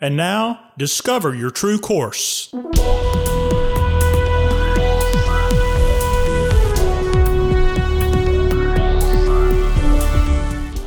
And now, discover your true course.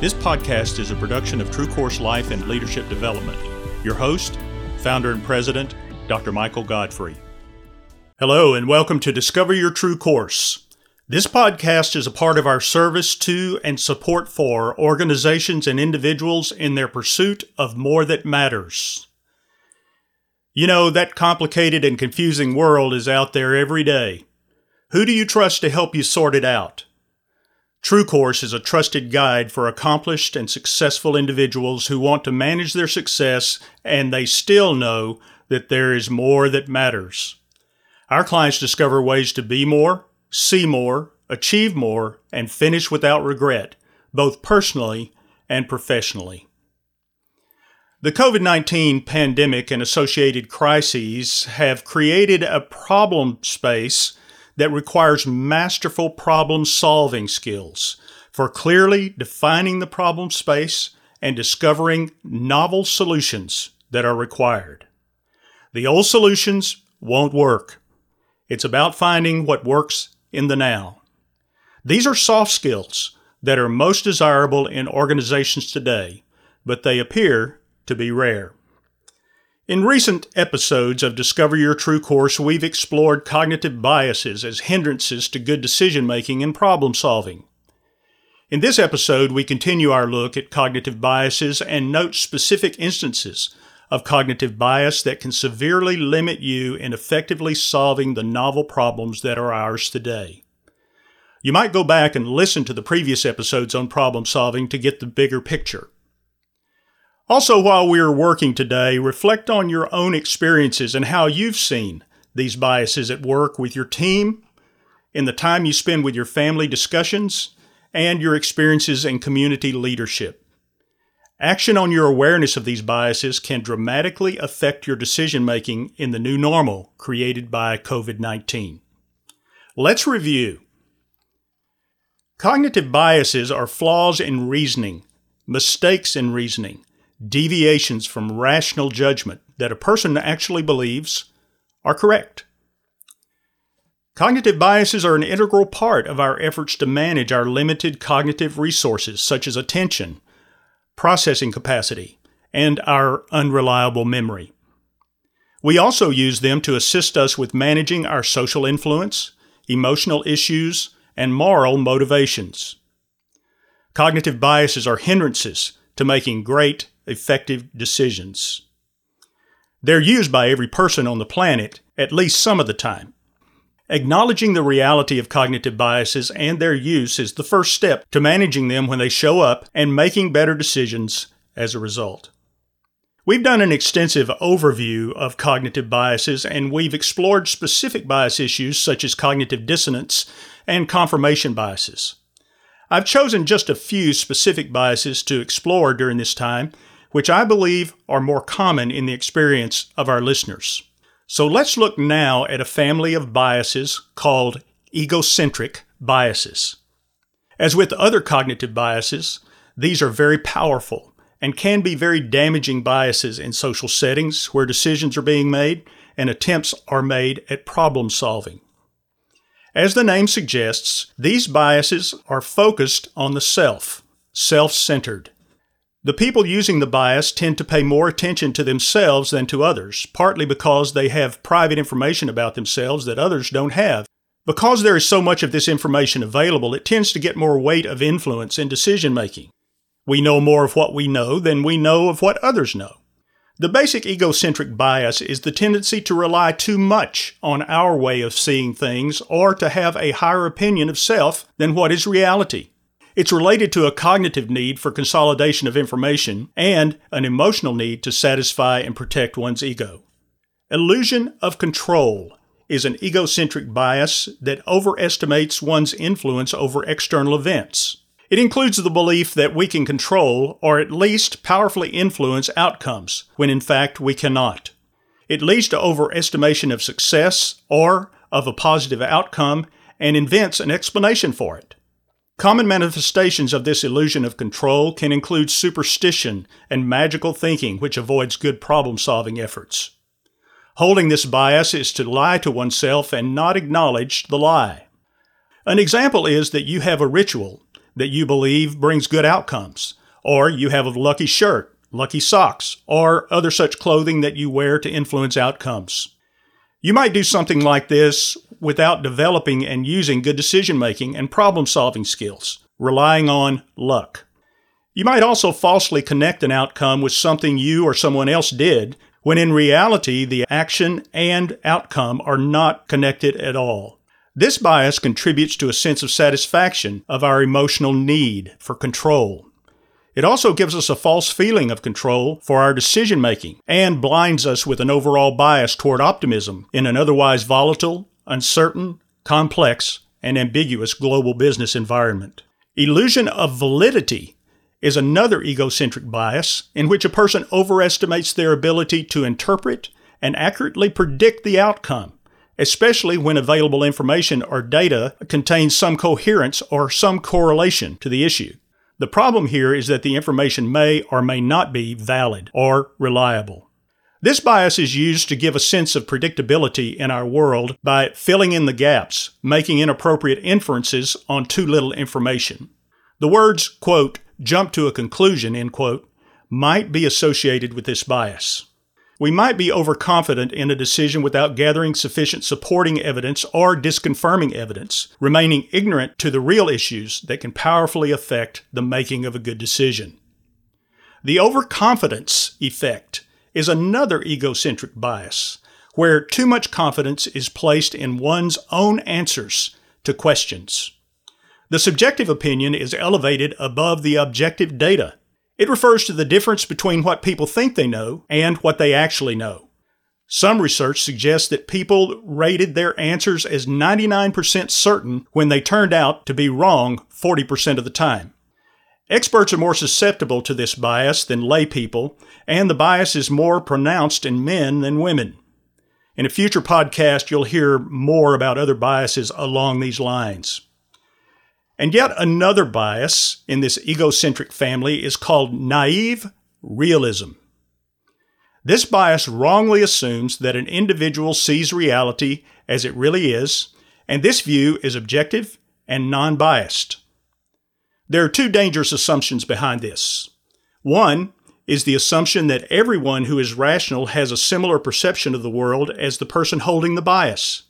This podcast is a production of True Course Life and Leadership Development. Your host, founder and president, Dr. Michael Godfrey. Hello, and welcome to Discover Your True Course. This podcast is a part of our service to and support for organizations and individuals in their pursuit of more that matters. You know, that complicated and confusing world is out there every day. Who do you trust to help you sort it out? True Course is a trusted guide for accomplished and successful individuals who want to manage their success and they still know that there is more that matters. Our clients discover ways to be more, see more, achieve more, and finish without regret, both personally and professionally. The COVID 19 pandemic and associated crises have created a problem space that requires masterful problem solving skills for clearly defining the problem space and discovering novel solutions that are required. The old solutions won't work. It's about finding what works in the now. These are soft skills that are most desirable in organizations today, but they appear to be rare. In recent episodes of Discover Your True Course, we've explored cognitive biases as hindrances to good decision making and problem solving. In this episode, we continue our look at cognitive biases and note specific instances of cognitive bias that can severely limit you in effectively solving the novel problems that are ours today. You might go back and listen to the previous episodes on problem solving to get the bigger picture. Also, while we are working today, reflect on your own experiences and how you've seen these biases at work with your team, in the time you spend with your family discussions, and your experiences in community leadership. Action on your awareness of these biases can dramatically affect your decision making in the new normal created by COVID 19. Let's review. Cognitive biases are flaws in reasoning, mistakes in reasoning, deviations from rational judgment that a person actually believes are correct. Cognitive biases are an integral part of our efforts to manage our limited cognitive resources, such as attention, processing capacity, and our unreliable memory. We also use them to assist us with managing our social influence, emotional issues, and moral motivations. Cognitive biases are hindrances to making great effective decisions. They're used by every person on the planet at least some of the time. Acknowledging the reality of cognitive biases and their use is the first step to managing them when they show up and making better decisions as a result. We've done an extensive overview of cognitive biases and we've explored specific bias issues such as cognitive dissonance and confirmation biases. I've chosen just a few specific biases to explore during this time which I believe are more common in the experience of our listeners. So let's look now at a family of biases called egocentric biases. As with other cognitive biases, these are very powerful and can be very damaging biases in social settings where decisions are being made and attempts are made at problem solving. As the name suggests, these biases are focused on the self, self centered, the people using the bias tend to pay more attention to themselves than to others, partly because they have private information about themselves that others don't have. Because there is so much of this information available, it tends to get more weight of influence in decision making. We know more of what we know than we know of what others know. The basic egocentric bias is the tendency to rely too much on our way of seeing things or to have a higher opinion of self than what is reality. It's related to a cognitive need for consolidation of information and an emotional need to satisfy and protect one's ego. Illusion of control is an egocentric bias that overestimates one's influence over external events. It includes the belief that we can control or at least powerfully influence outcomes, when in fact we cannot. It leads to overestimation of success or of a positive outcome and invents an explanation for it. Common manifestations of this illusion of control can include superstition and magical thinking, which avoids good problem solving efforts. Holding this bias is to lie to oneself and not acknowledge the lie. An example is that you have a ritual that you believe brings good outcomes, or you have a lucky shirt, lucky socks, or other such clothing that you wear to influence outcomes. You might do something like this without developing and using good decision making and problem solving skills, relying on luck. You might also falsely connect an outcome with something you or someone else did, when in reality the action and outcome are not connected at all. This bias contributes to a sense of satisfaction of our emotional need for control. It also gives us a false feeling of control for our decision making and blinds us with an overall bias toward optimism in an otherwise volatile, uncertain, complex, and ambiguous global business environment. Illusion of validity is another egocentric bias in which a person overestimates their ability to interpret and accurately predict the outcome especially when available information or data contains some coherence or some correlation to the issue. The problem here is that the information may or may not be valid or reliable. This bias is used to give a sense of predictability in our world by filling in the gaps, making inappropriate inferences on too little information. The words, quote, jump to a conclusion, end quote, might be associated with this bias. We might be overconfident in a decision without gathering sufficient supporting evidence or disconfirming evidence, remaining ignorant to the real issues that can powerfully affect the making of a good decision. The overconfidence effect is another egocentric bias, where too much confidence is placed in one's own answers to questions. The subjective opinion is elevated above the objective data it refers to the difference between what people think they know and what they actually know. Some research suggests that people rated their answers as 99% certain when they turned out to be wrong 40% of the time. Experts are more susceptible to this bias than lay people, and the bias is more pronounced in men than women. In a future podcast, you'll hear more about other biases along these lines. And yet another bias in this egocentric family is called naive realism. This bias wrongly assumes that an individual sees reality as it really is, and this view is objective and non biased. There are two dangerous assumptions behind this. One is the assumption that everyone who is rational has a similar perception of the world as the person holding the bias.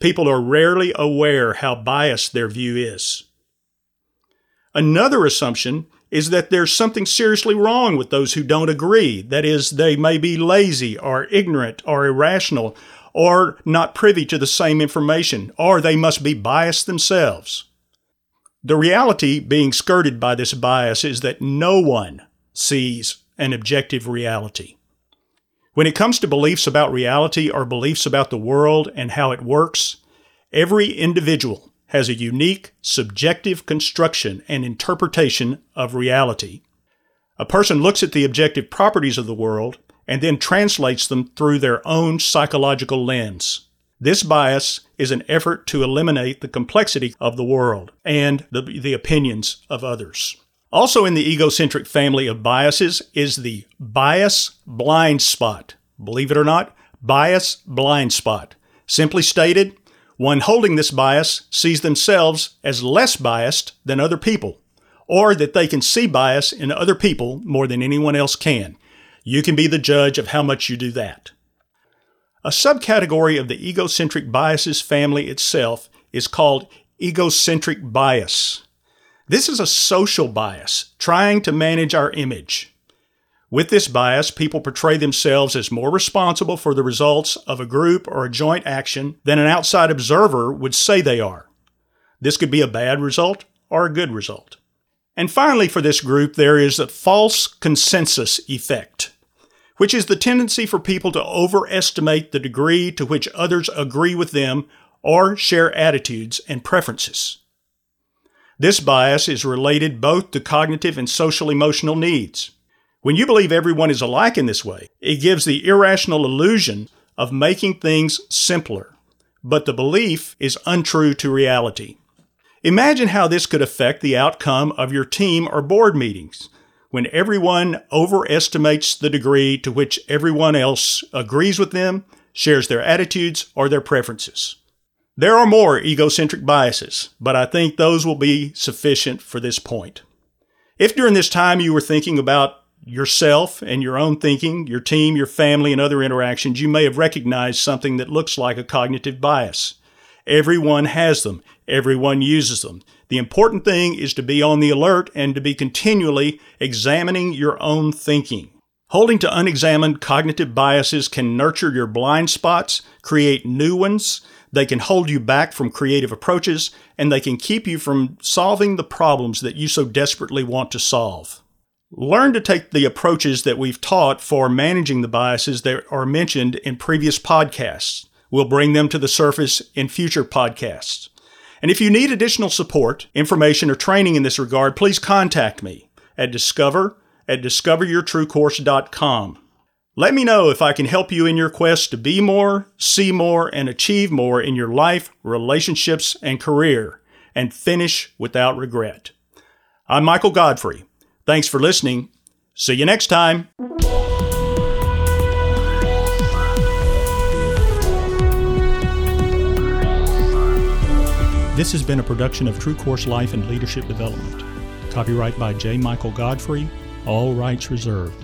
People are rarely aware how biased their view is. Another assumption is that there's something seriously wrong with those who don't agree. That is, they may be lazy or ignorant or irrational or not privy to the same information, or they must be biased themselves. The reality being skirted by this bias is that no one sees an objective reality. When it comes to beliefs about reality or beliefs about the world and how it works, every individual has a unique, subjective construction and interpretation of reality. A person looks at the objective properties of the world and then translates them through their own psychological lens. This bias is an effort to eliminate the complexity of the world and the, the opinions of others. Also, in the egocentric family of biases is the bias blind spot. Believe it or not, bias blind spot. Simply stated, one holding this bias sees themselves as less biased than other people, or that they can see bias in other people more than anyone else can. You can be the judge of how much you do that. A subcategory of the egocentric biases family itself is called egocentric bias. This is a social bias, trying to manage our image. With this bias, people portray themselves as more responsible for the results of a group or a joint action than an outside observer would say they are. This could be a bad result or a good result. And finally, for this group, there is a false consensus effect, which is the tendency for people to overestimate the degree to which others agree with them or share attitudes and preferences. This bias is related both to cognitive and social emotional needs. When you believe everyone is alike in this way, it gives the irrational illusion of making things simpler, but the belief is untrue to reality. Imagine how this could affect the outcome of your team or board meetings when everyone overestimates the degree to which everyone else agrees with them, shares their attitudes, or their preferences. There are more egocentric biases, but I think those will be sufficient for this point. If during this time you were thinking about yourself and your own thinking, your team, your family, and other interactions, you may have recognized something that looks like a cognitive bias. Everyone has them. Everyone uses them. The important thing is to be on the alert and to be continually examining your own thinking. Holding to unexamined cognitive biases can nurture your blind spots, create new ones, they can hold you back from creative approaches, and they can keep you from solving the problems that you so desperately want to solve. Learn to take the approaches that we've taught for managing the biases that are mentioned in previous podcasts. We'll bring them to the surface in future podcasts. And if you need additional support, information, or training in this regard, please contact me at discover at discoveryourtruecourse.com. Let me know if I can help you in your quest to be more, see more, and achieve more in your life, relationships, and career, and finish without regret. I'm Michael Godfrey. Thanks for listening. See you next time. This has been a production of True Course Life and Leadership Development. Copyright by J. Michael Godfrey, all rights reserved.